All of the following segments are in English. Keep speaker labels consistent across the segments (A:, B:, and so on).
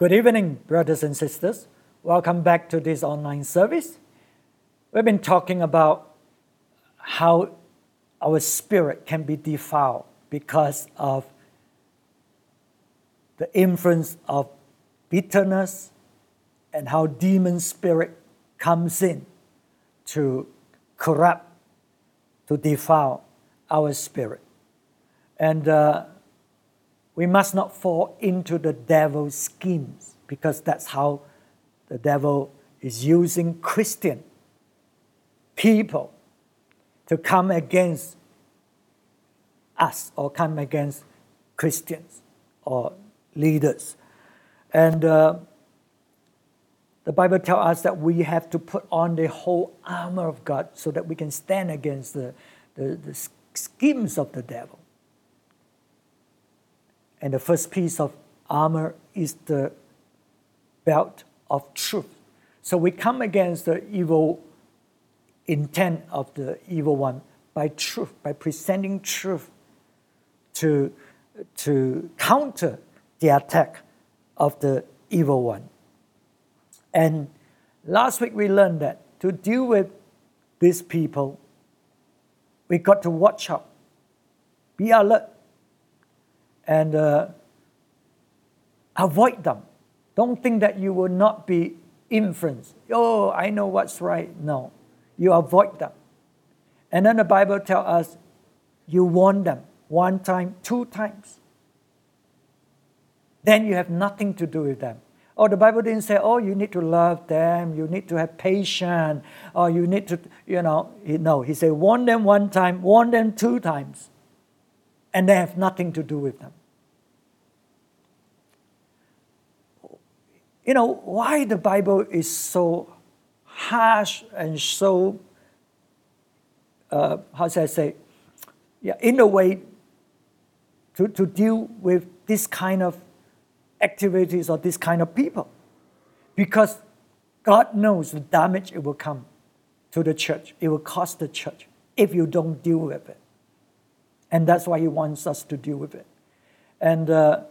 A: Good evening, brothers and sisters. Welcome back to this online service. We've been talking about how our spirit can be defiled because of the influence of bitterness and how demon spirit comes in to corrupt, to defile our spirit. And uh, we must not fall into the devil's schemes because that's how the devil is using Christian people to come against us or come against Christians or leaders. And uh, the Bible tells us that we have to put on the whole armor of God so that we can stand against the, the, the schemes of the devil. And the first piece of armor is the belt of truth. So we come against the evil intent of the evil one by truth, by presenting truth to, to counter the attack of the evil one. And last week we learned that to deal with these people, we got to watch out, be alert, and uh, avoid them. Don't think that you will not be influenced. Oh, I know what's right. No, you avoid them. And then the Bible tells us you warn them one time, two times. Then you have nothing to do with them. Or oh, the Bible didn't say, oh, you need to love them, you need to have patience, or you need to, you know, no. He said, warn them one time, warn them two times, and they have nothing to do with them. You know, why the Bible is so harsh and so, uh, how should I say, yeah, in a way, to, to deal with this kind of activities or this kind of people. Because God knows the damage it will come to the church, it will cost the church if you don't deal with it. And that's why He wants us to deal with it. And uh,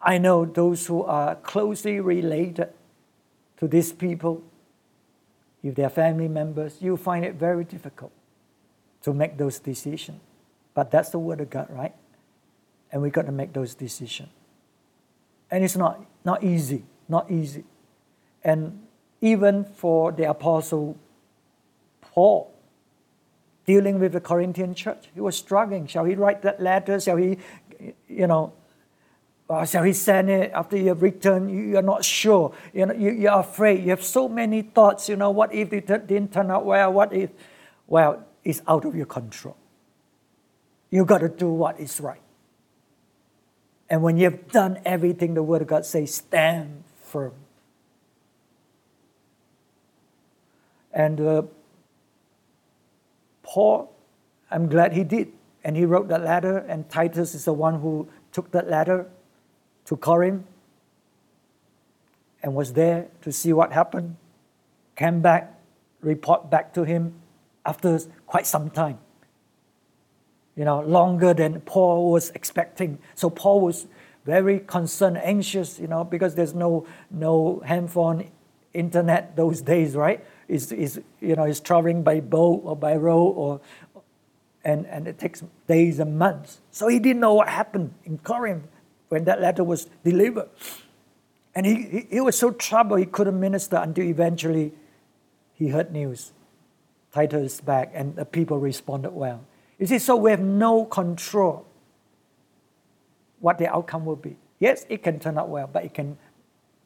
A: I know those who are closely related to these people, if they're family members, you find it very difficult to make those decisions. But that's the Word of God, right? And we got to make those decisions. And it's not, not easy, not easy. And even for the Apostle Paul, dealing with the Corinthian church, he was struggling. Shall he write that letter? Shall he, you know, uh, shall he send it after you have returned? You, are not sure. You know, you, you're afraid. You have so many thoughts. You know, what if it didn't turn out well? What if? Well, it's out of your control. You've got to do what is right. And when you've done everything, the Word of God says, stand firm. And uh, Paul, I'm glad he did. And he wrote that letter, and Titus is the one who took that letter to Corinth and was there to see what happened, came back, report back to him after quite some time you know, longer than Paul was expecting. So Paul was very concerned, anxious, you know, because there's no no handphone, internet those days, right? Is is you know, he's traveling by boat or by road or and, and it takes days and months. So he didn't know what happened in Corinth when that letter was delivered. And he, he, he was so troubled he couldn't minister until eventually he heard news. Titus is back and the people responded well. You see, so we have no control what the outcome will be. Yes, it can turn out well, but it can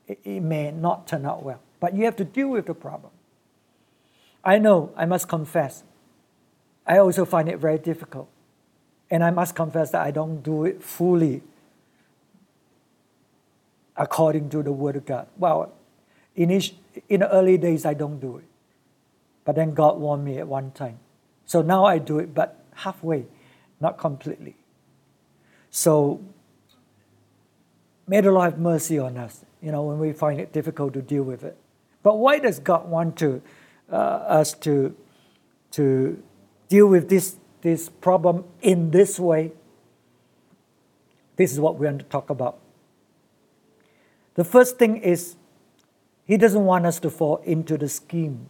A: it, it may not turn out well. But you have to deal with the problem. I know, I must confess, I also find it very difficult. And I must confess that I don't do it fully according to the Word of God. Well, in, each, in the early days, I don't do it. But then God warned me at one time. So now I do it, but halfway, not completely. So may the Lord have mercy on us, you know, when we find it difficult to deal with it. But why does God want to Uh, us to to deal with this this problem in this way? This is what we're going to talk about. The first thing is he doesn't want us to fall into the scheme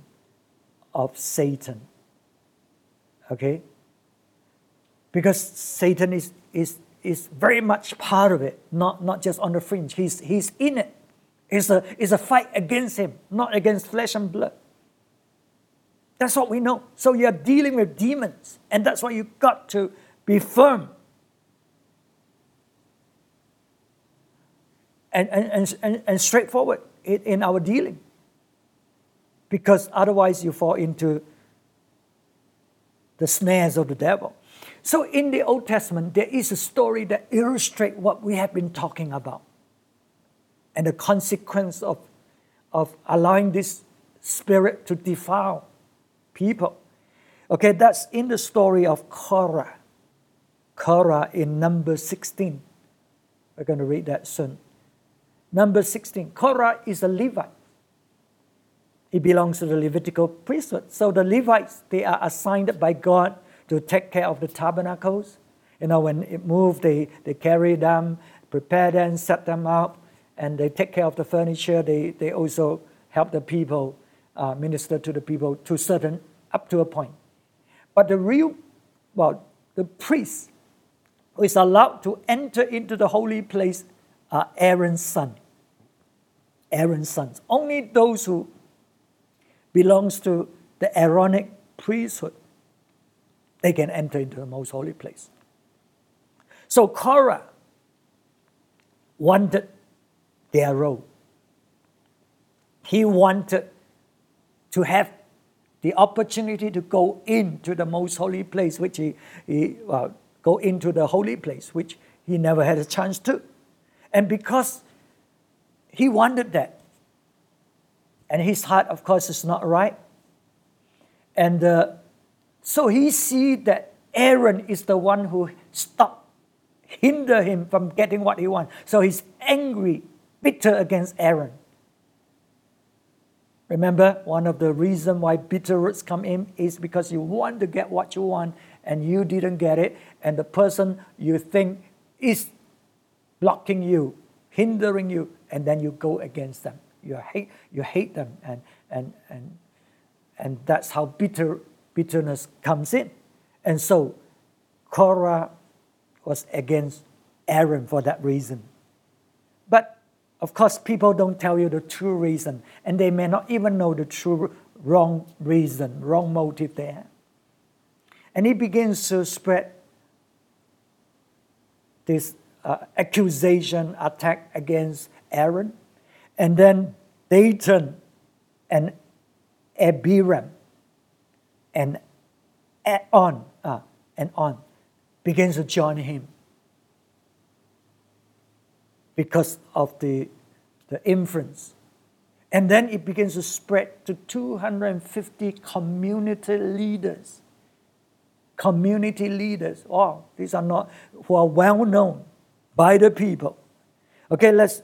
A: of Satan. Okay? Because Satan is, is, is very much part of it, not, not just on the fringe. He's, he's in it. It's a, it's a fight against him, not against flesh and blood. That's what we know. So you're dealing with demons, and that's why you've got to be firm. And, and, and, and straightforward in, our dealing. Because otherwise, you fall into the snares of the devil. So, in the Old Testament, there is a story that illustrates what we have been talking about and the consequence of, of allowing this spirit to defile people. Okay, that's in the story of Korah. Korah in number 16. We're going to read that soon. Number 16. Korah is a Levite. He belongs to the Levitical priesthood. So the Levites, they are assigned by God to take care of the tabernacles. You know, when it moved, they, they carry them, prepare them, set them up, and they take care of the furniture. They, they also help the people, uh, minister to the people to certain, up to a point. But the real, well, the priest who is allowed to enter into the holy place are Aaron's son. Aaron's sons. Only those who belongs to the Aaronic priesthood, they can enter into the most holy place. So Korah wanted their role. He wanted to have the opportunity to go into the most holy place, which he, he go into the holy place, which he never had a chance to. And because he wanted that. And his heart, of course, is not right. And uh, so he see that Aaron is the one who stopped, hinder him from getting what he wants. So he's angry, bitter against Aaron. Remember, one of the reasons why bitter roots come in is because you want to get what you want and you didn't get it, and the person you think is blocking you, hindering you, and then you go against them. You hate, you hate them, and, and, and, and that's how bitter, bitterness comes in. And so Korah was against Aaron for that reason. But of course, people don't tell you the true reason, and they may not even know the true wrong reason, wrong motive there. And it begins to spread this uh, accusation, attack against Aaron, and then Dathan and Abiram and on uh, and on begins to join him because of the, the influence. And then it begins to spread to 250 community leaders. Community leaders. Oh, these are not who are well known by the people. Okay, let's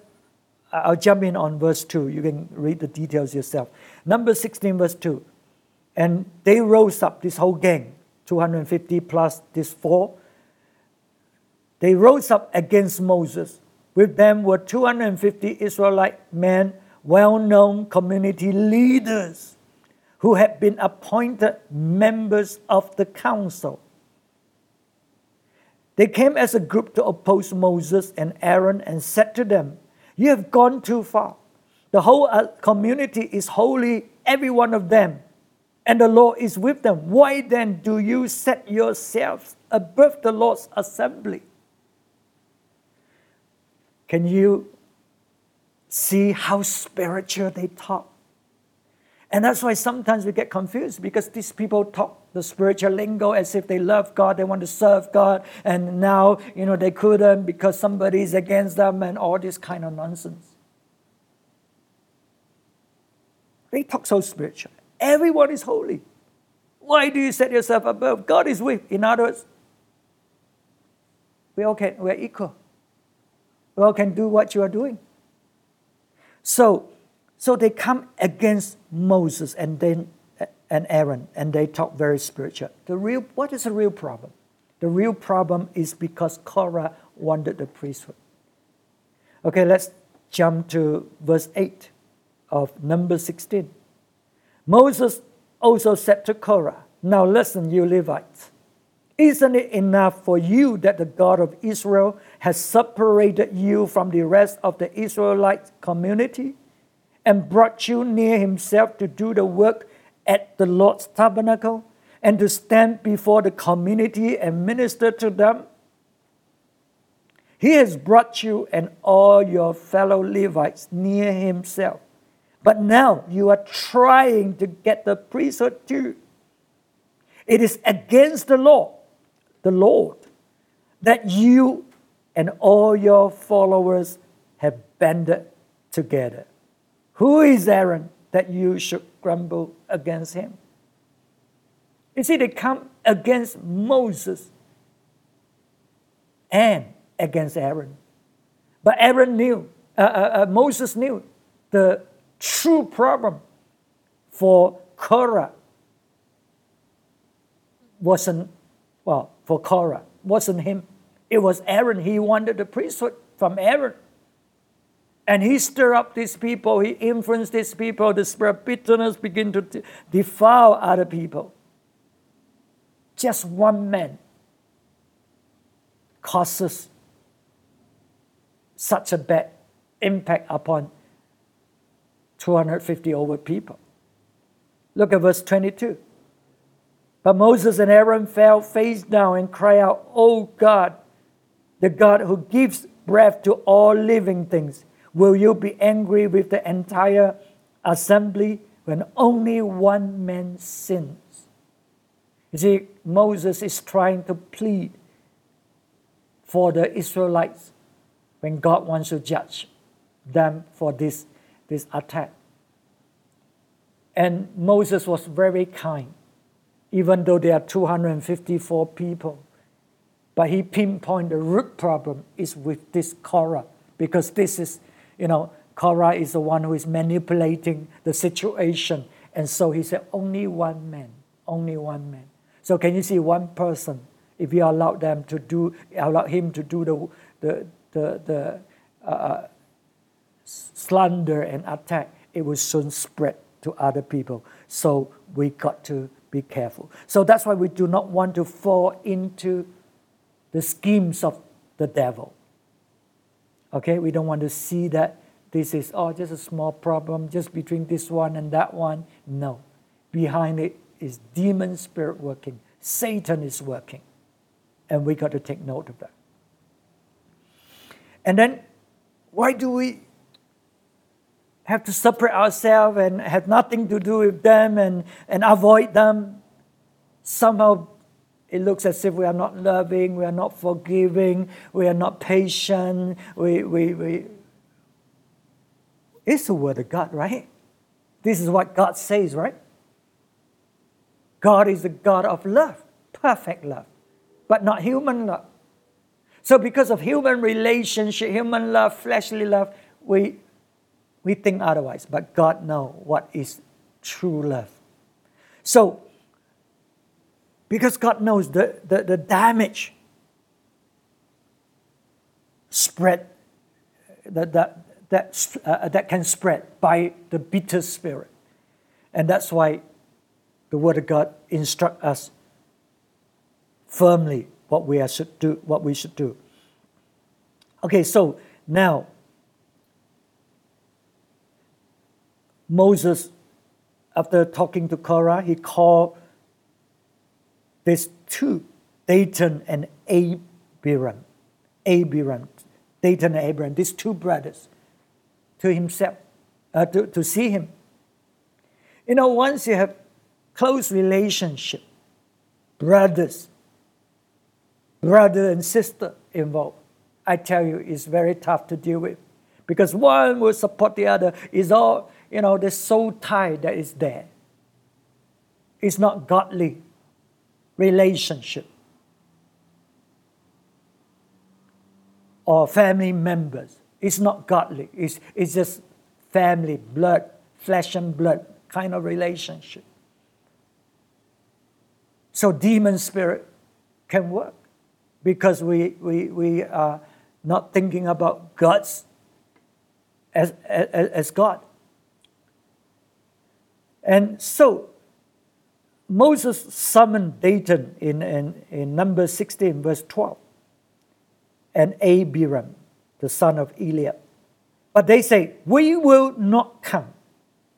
A: I'll jump in on verse 2. You can read the details yourself. Number 16, verse 2. And they rose up, this whole gang, 250 plus this four. They rose up against Moses. With them were 250 Israelite men, well known community leaders who had been appointed members of the council. They came as a group to oppose Moses and Aaron and said to them, you have gone too far. The whole uh, community is holy, every one of them, and the Lord is with them. Why then do you set yourselves above the Lord's assembly? Can you see how spiritual they talk? And that's why sometimes we get confused because these people talk the spiritual lingo as if they love God, they want to serve God, and now, you know, they couldn't because somebody is against them and all this kind of nonsense. They talk so spiritual. Everyone is holy. Why do you set yourself above? God is with. In other words, we all can, we're equal. We all can do what you are doing. So, so they come against Moses and then and Aaron, and they talk very spiritual. The real, what is the real problem? The real problem is because Korah wanted the priesthood. Okay, let's jump to verse 8 of number 16. Moses also said to Korah, Now listen, you Levites. Isn't it enough for you that the God of Israel has separated you from the rest of the Israelite community and brought you near himself to do the work at the Lord's tabernacle and to stand before the community and minister to them? He has brought you and all your fellow Levites near himself. But now you are trying to get the priesthood too. It is against the law, the Lord, that you and all your followers have banded together. Who is Aaron that you should grumble against him? You see, they come against Moses and against Aaron. But Aaron knew, uh, uh, uh, Moses knew the true problem for Korah wasn't, well, for Korah, wasn't him. It was Aaron. He wanted the priesthood from Aaron. And he stirred up these people, he influenced these people, the spirit of bitterness began to defile other people. Just one man causes such a bad impact upon 250 over people. Look at verse 22. But Moses and Aaron fell face down and cried out, Oh God, the God who gives breath to all living things, will you be angry with the entire assembly when only one man sins? You see, Moses is trying to plead for the Israelites when God wants to judge them for this, this attack. And Moses was very kind, even though there are 254 people. But he pinpointed the root problem is with this Korah, because this is, you know, Korah is the one who is manipulating the situation. And so he said, only one man, only one man. So can you see one person, if you allow them to do, allow him to do the, the, the, the uh, uh, slander and attack, it will soon spread to other people. So we got to be careful. So that's why we do not want to fall into the schemes of the devil. Okay, we don't want to see that this is oh just a small problem just between this one and that one. No, behind it is demon spirit working. Satan is working, and we got to take note of that. And then, why do we have to separate ourselves and have nothing to do with them and, and avoid them? Somehow, it looks as if we are not loving, we are not forgiving, we are not patient. We, we, we. It's the word of God, right? This is what God says, right? God is the God of love, perfect love, but not human love. So, because of human relationship, human love, fleshly love, we, we think otherwise. But God knows what is true love. So, because God knows the, the, the damage spread that, that, that, uh, that can spread by the bitter spirit. And that's why the Word of God instructs us firmly what we should do. What we should do. Okay, so now Moses, after talking to Korah, he called these two, Dathan and Abiram, Abiram, Dathan and Abiram, these two brothers, to himself, uh, to, to see him. You know, once you have close relationship, brothers, brother and sister involved, I tell you, it's very tough to deal with. Because one will support the other. It's all, you know, the soul tie that is there. It's not godly relationship. Or family members. It's not godly. It's, it's just family, blood, flesh and blood kind of relationship. So demon spirit can work because we, we, we are not thinking about God's as, as, as God. And so Moses summoned Dathan in, in, in number 16, verse 12, and Abiram, the son of Eliab. But they say, We will not come.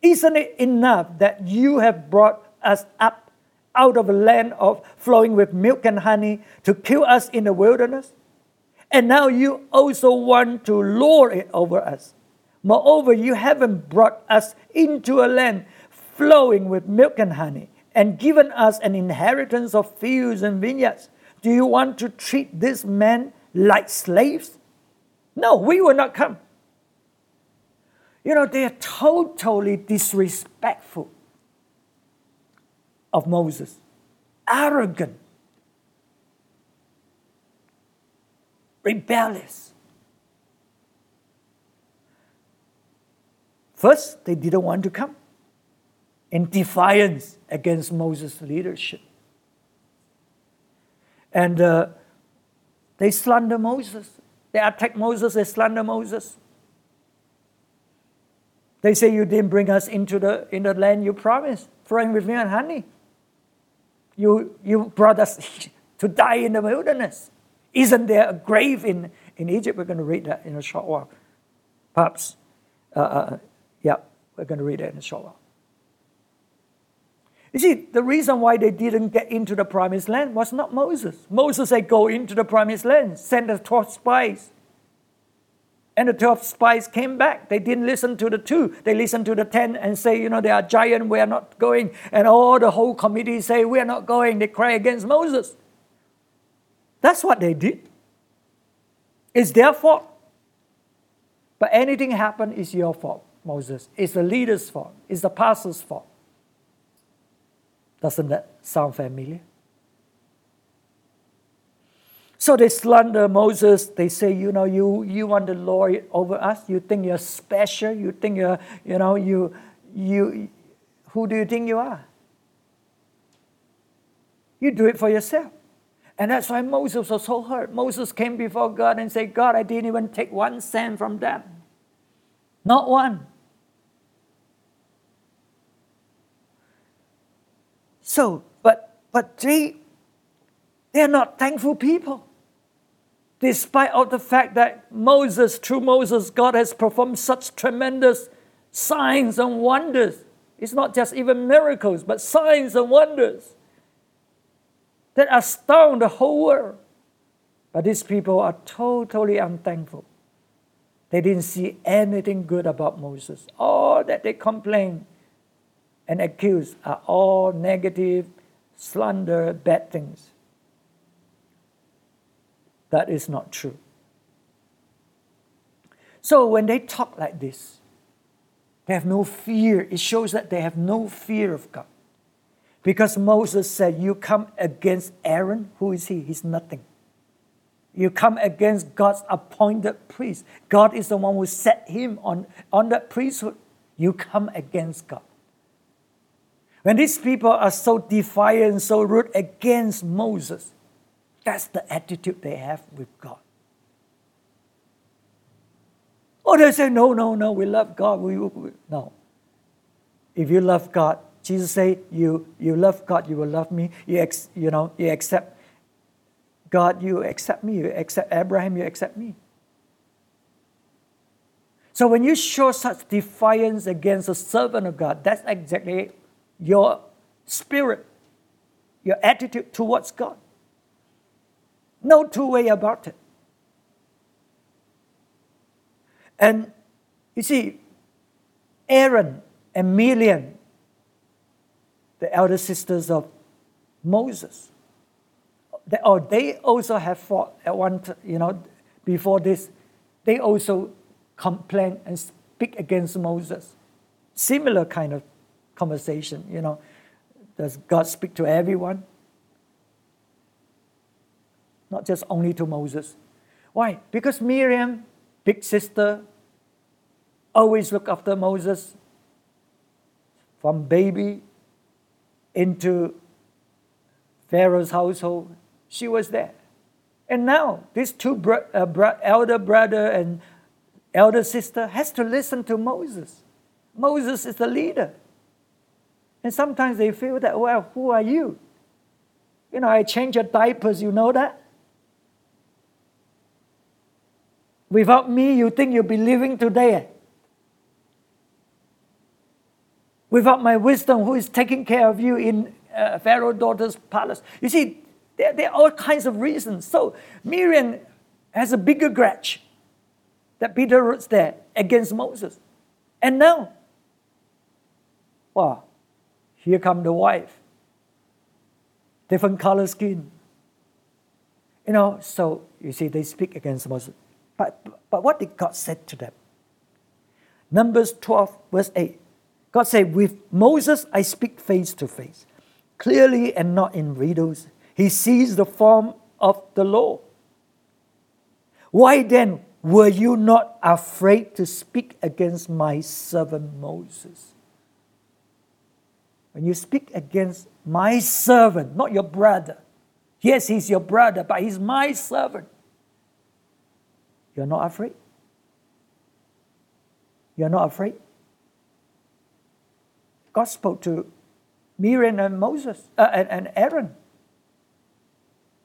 A: Isn't it enough that you have brought us up out of a land of flowing with milk and honey to kill us in the wilderness? And now you also want to lord it over us. Moreover, you haven't brought us into a land flowing with milk and honey and given us an inheritance of fields and vineyards. Do you want to treat this men like slaves? No, we will not come. You know, they are totally disrespectful of Moses, arrogant, rebellious. First, they didn't want to come in defiance against Moses' leadership. And uh, they slander Moses. They attack Moses, they slander Moses. They say you didn't bring us into the, in the land you promised, flowing with milk and honey. You, you brought us to die in the wilderness. Isn't there a grave in, in Egypt? We're going to read that in a short while. Perhaps, uh, uh, yeah, we're going to read it in a short while. You see, the reason why they didn't get into the promised land was not Moses. Moses said, Go into the promised land, send the 12 spies. And the 12 spies came back. They didn't listen to the two. They listened to the 10 and say, you know, they are giant, we are not going. And all the whole committee say, we are not going. They cry against Moses. That's what they did. It's their fault. But anything happen is your fault, Moses. It's the leader's fault. It's the pastor's fault. Doesn't that sound familiar? So they slander Moses. They say, you know, you, you want the Lord over us. You think you're special. You think you're, you know, you, you, who do you think you are? You do it for yourself. And that's why Moses was so hurt. Moses came before God and said, God, I didn't even take one cent from them. Not one. So, but but they they're not thankful people despite of the fact that Moses, through Moses, God has performed such tremendous signs and wonders. It's not just even miracles, but signs and wonders that astound the whole world. But these people are totally unthankful. They didn't see anything good about Moses. All that they complain and accuse are all negative, slander, bad things. That is not true. So when they talk like this, they have no fear. It shows that they have no fear of God. Because Moses said, You come against Aaron. Who is he? He's nothing. You come against God's appointed priest. God is the one who set him on, on that priesthood. You come against God. When these people are so defiant, so rude against Moses, that's the attitude they have with God. Or they say, no, no, no, we love God. We, we, no. If you love God, Jesus said, you, you love God, you will love me. You, ex, you know, you accept God, you accept me. You accept Abraham, you accept me. So when you show such defiance against a servant of God, that's exactly your spirit, your attitude towards God. No two way about it. And you see, Aaron and Miriam, the elder sisters of Moses, they, they also have fought at one, you know, before this, they also complain and speak against Moses. Similar kind of conversation, you know. Does God speak to everyone? not just only to Moses. Why? Because Miriam, big sister, always looked after Moses from baby into Pharaoh's household. She was there. And now, these two bro- uh, bro- elder brother and elder sister has to listen to Moses. Moses is the leader. And sometimes they feel that, well, who are you? You know, I change your diapers, you know that? Without me, you think you'll be living today. Without my wisdom, who is taking care of you in uh, Pharaoh's daughter's palace? You see, there, there are all kinds of reasons. So Miriam has a bigger grudge that Peter wrote there against Moses. And now, wow, here come the wife. Different color skin. You know, so you see, they speak against Moses. But, but what did God say to them? Numbers 12, verse 8. God said, With Moses I speak face to face, clearly and not in riddles. He sees the form of the law. Why then were you not afraid to speak against my servant Moses? When you speak against my servant, not your brother, yes, he's your brother, but he's my servant. You're not afraid? You're not afraid? God spoke to Miriam and Moses uh, and, and Aaron.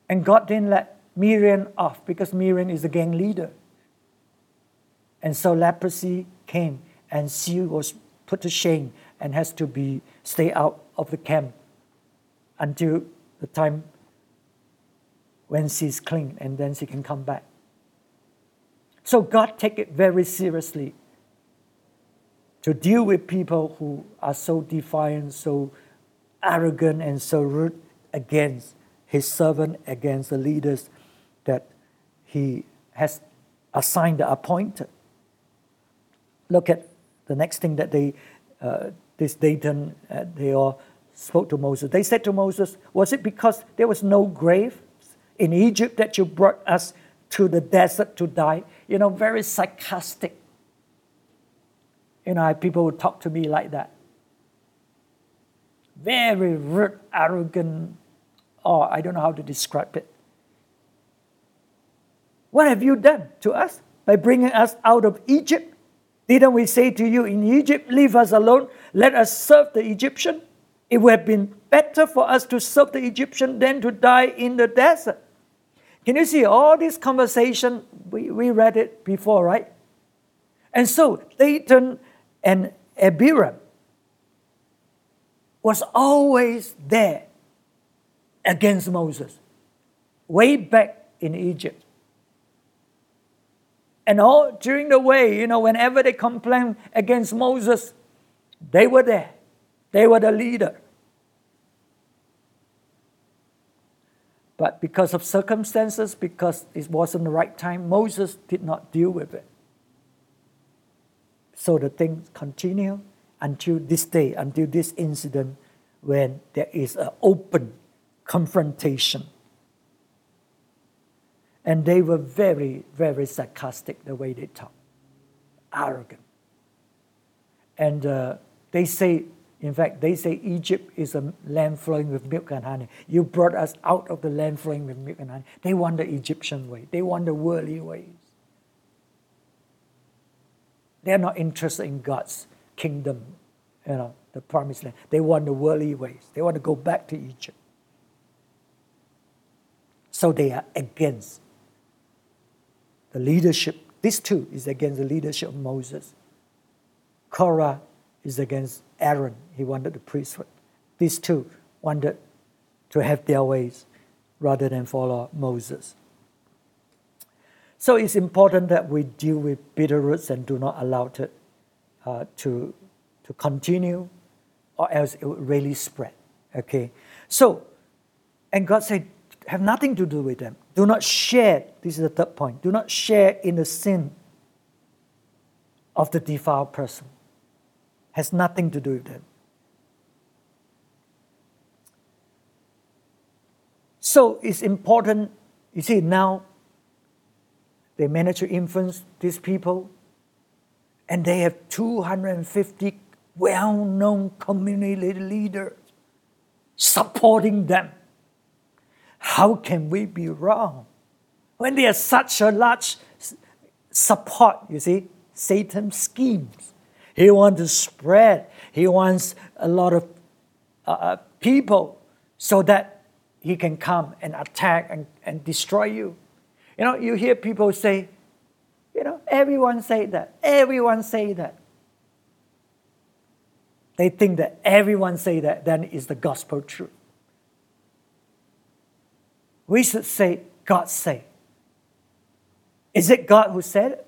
A: And God didn't let Miriam off because Miriam is the gang leader. And so leprosy came and she was put to shame and has to be stay out of the camp until the time when she's clean and then she can come back. So God take it very seriously to deal with people who are so defiant, so arrogant, and so rude against his servant, against the leaders that he has assigned, appointed. Look at the next thing that they, uh, this Dathan, uh, they all spoke to Moses. They said to Moses, Was it because there was no grave in Egypt that you brought us to the desert to die. You know, very sarcastic. You know, people would talk to me like that. Very rude, arrogant, or oh, I don't know how to describe it. What have you done to us by bringing us out of Egypt? Didn't we say to you in Egypt, Leave us alone, let us serve the Egyptian? It would have been better for us to serve the Egyptian than to die in the desert. Can you see all this conversation? We, we read it before, right? And so Dathan and Abiram was always there against Moses, way back in Egypt. And all during the way, you know, whenever they complained against Moses, they were there. They were the leader. But because of circumstances, because it wasn't the right time, Moses did not deal with it. So the things continue until this day, until this incident when there is an open confrontation. And they were very, very sarcastic the way they talk, arrogant. And uh, they say in fact, they say Egypt is a land flowing with milk and honey. You brought us out of the land flowing with milk and honey. They want the Egyptian way, they want the worldly ways. They're not interested in God's kingdom, you know, the promised land. They want the worldly ways. They want to go back to Egypt. So they are against the leadership. This too is against the leadership of Moses. Korah is against Aaron. He wanted the priesthood. These two wanted to have their ways rather than follow Moses. So it's important that we deal with bitter roots and do not allow it uh, to, to continue, or else it will really spread. Okay? So, and God said, have nothing to do with them. Do not share, this is the third point, do not share in the sin of the defiled person has nothing to do with them. So it's important, you see, now they manage to influence these people, and they have 250 well known community leaders supporting them. How can we be wrong? When there's such a large support, you see, Satan's schemes. He wants to spread. He wants a lot of uh, uh, people so that he can come and attack and, and destroy you. You know, you hear people say, you know, everyone say that. Everyone say that. They think that everyone say that then is the gospel truth. We should say, God say. Is it God who said it?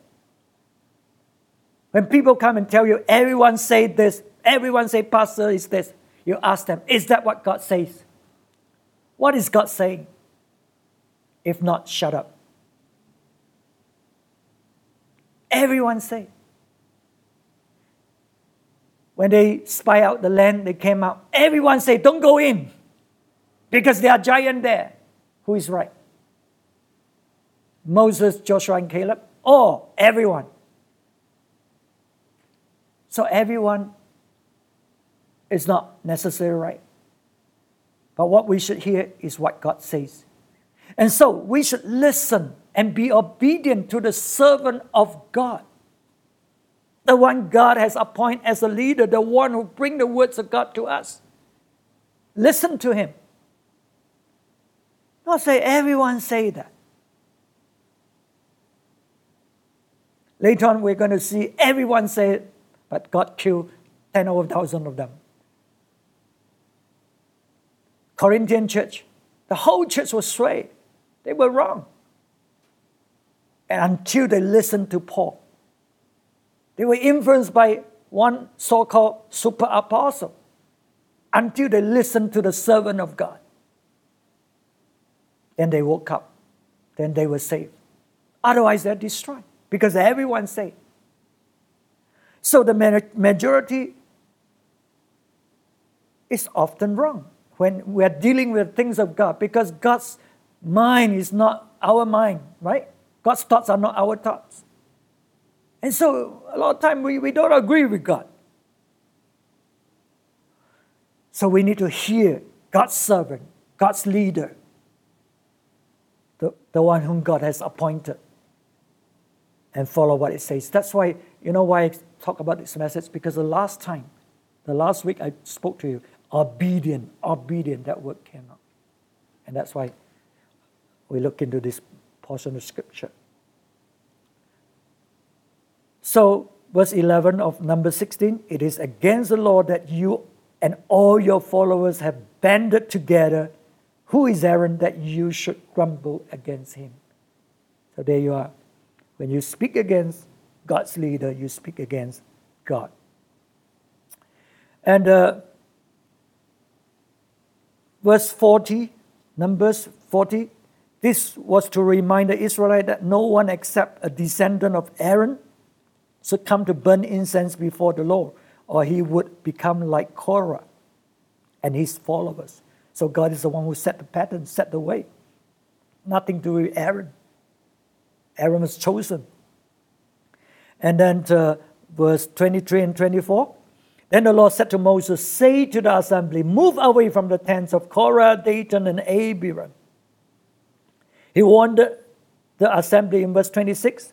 A: When people come and tell you, everyone say this, everyone say pastor is this, you ask them, is that what God says? What is God saying? If not, shut up. Everyone say. When they spy out the land, they came out. Everyone say, don't go in because there are giants there. Who is right? Moses, Joshua, and Caleb? Or everyone? So everyone is not necessarily right. But what we should hear is what God says. And so we should listen and be obedient to the servant of God. The one God has appointed as a leader, the one who bring the words of God to us. Listen to him. Not say everyone say that. Later on, we're going to see everyone say it, but God killed 10 over 1,000 of them. Corinthian church, the whole church was swayed. They were wrong. And until they listened to Paul, they were influenced by one so called super apostle until they listened to the servant of God. Then they woke up. Then they were saved. Otherwise, they're destroyed because everyone's saved. So the majority is often wrong when we're dealing with things of God because God's mind is not our mind, right? God's thoughts are not our thoughts. And so a lot of time we, we don't agree with God. So we need to hear God's servant, God's leader, the, one whom God has appointed and follow what it says. That's why, you know why I talk about this message? Because the last time, the last week I spoke to you, obedient, obedient, that word came out. And that's why we look into this portion of scripture. So, verse 11 of number 16 it is against the law that you and all your followers have banded together who is Aaron that you should grumble against him? So there you are. When you speak against God's leader, you speak against God. And uh, verse 40, Numbers 40, this was to remind the Israelite that no one except a descendant of Aaron should come to burn incense before the Lord, or he would become like Korah and his followers. So God is the one who set the pattern, set the way. Nothing to do with Aaron. Aaron was chosen. And then verse 23 and 24. Then the Lord said to Moses, Say to the assembly, move away from the tents of Korah, Dathan, and Abiram. He warned the assembly in verse 26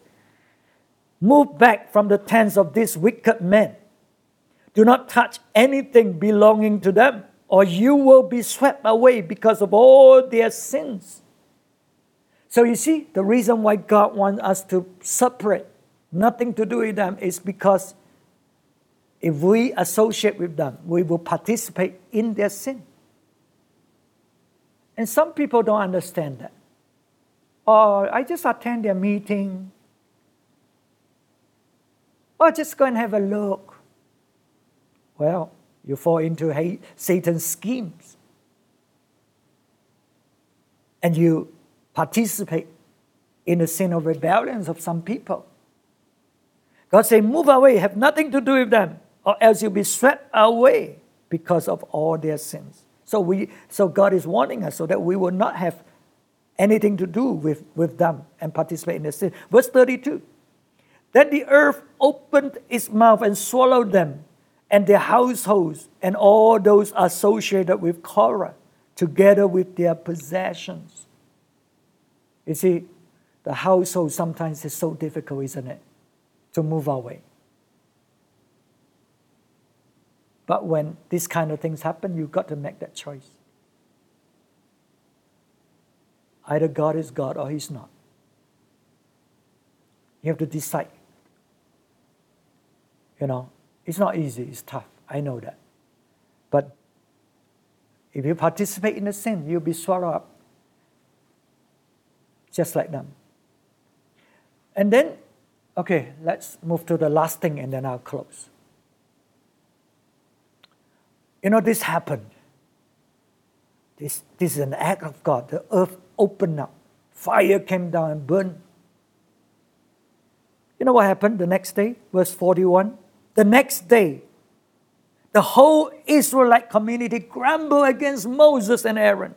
A: Move back from the tents of these wicked men. Do not touch anything belonging to them or you will be swept away because of all their sins. So you see, the reason why God wants us to separate, nothing to do with them, is because if we associate with them, we will participate in their sin. And some people don't understand that. Or I just attend their meeting. Or just go and have a look. Well, you fall into hate, Satan's schemes. And you participate in the sin of rebellion of some people. God say, move away, have nothing to do with them, or else you'll be swept away because of all their sins. So we so God is warning us so that we will not have anything to do with, with them and participate in the sin. Verse 32. Then the earth opened its mouth and swallowed them and their households and all those associated with Korah, together with their possessions. You see, the household sometimes is so difficult, isn't it? to move away. But when these kind of things happen, you've got to make that choice. Either God is God or He's not. You have to decide. You know, it's not easy, it's tough. I know that. But if you participate in the sin, you'll be swallowed up just like them. And then, okay, let's move to the last thing and then I'll close. You know, this happened. This, this is an act of God. The earth opened up, fire came down and burned. You know what happened the next day? Verse 41. The next day, the whole Israelite community grumbled against Moses and Aaron.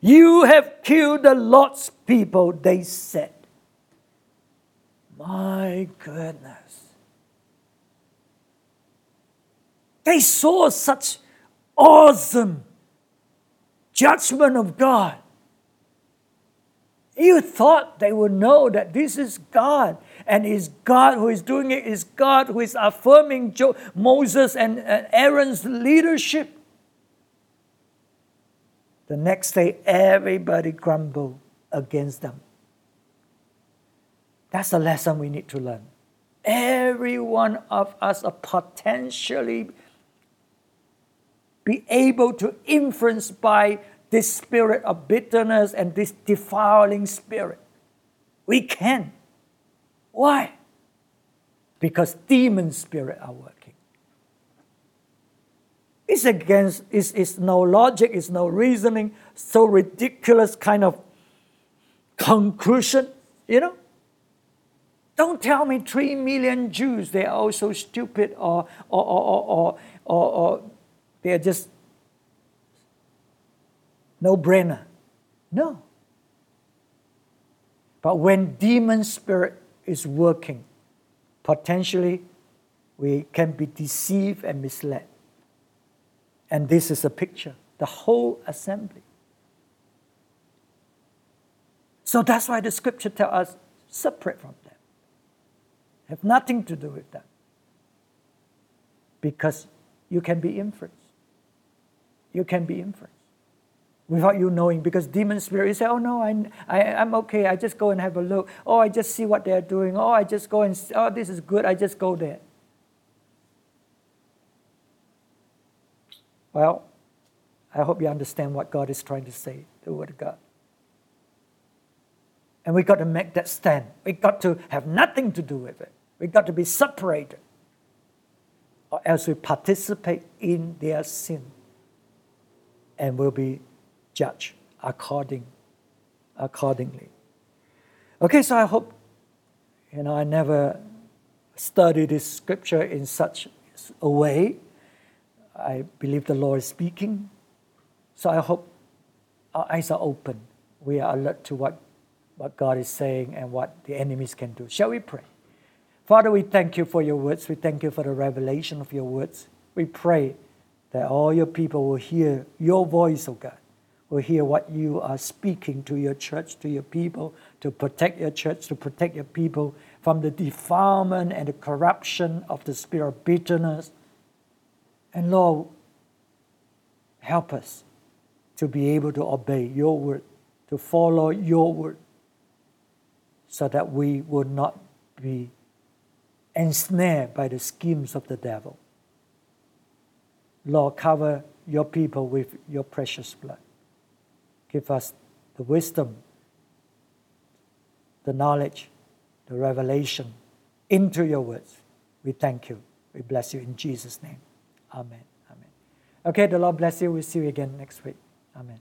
A: You have killed the Lord's people, they said. My goodness. They saw such awesome judgment of God. You thought they would know that this is God, and is God who is doing it, is God who is affirming jo- Moses and, Aaron's leadership. The next day, everybody grumbled against them. That's a lesson we need to learn. Every one of us are potentially be able to influence by this spirit of bitterness and this defiling spirit. We can. Why? Because demon spirit are working. It's against, it's, it's no logic, it's no reasoning, so ridiculous kind of conclusion, you know? Don't tell me three million Jews, they're all so stupid or, or, or, or, or, or they're just no brainer. No. But when demon spirit is working, potentially we can be deceived and misled. And this is a picture the whole assembly. So that's why the scripture tells us separate from them. Have nothing to do with them. Because you can be influenced. You can be influenced without you knowing because demon spirit you say oh no I, I, i'm okay. I just go and have a look. Oh i just see what they're doing. Oh i just go and oh this is good. I just go there. Well i hope you understand what god is trying to say the word of god. And we got to make that stand. We got to have nothing to do with it. We got to be separated or else we participate in their sin and will be judge according, accordingly. Okay, so I hope, you know, I never studied this scripture in such a way. I believe the Lord is speaking. So I hope our eyes are open. We are alert to what, what God is saying and what the enemies can do. Shall we pray? Father, we thank you for your words. We thank you for the revelation of your words. We pray that all your people will hear your voice, O oh God will hear what you are speaking to your church, to your people, to protect your church, to protect your people from the defilement and the corruption of the spirit of bitterness. And Lord, help us to be able to obey your word, to follow your word, so that we will not be ensnared by the schemes of the devil. Lord, cover your people with your precious blood. Give us the wisdom, the knowledge, the revelation into your words. We thank you. We bless you in Jesus' name. Amen. Amen. Okay, the Lord bless you. We'll see you again next week. Amen.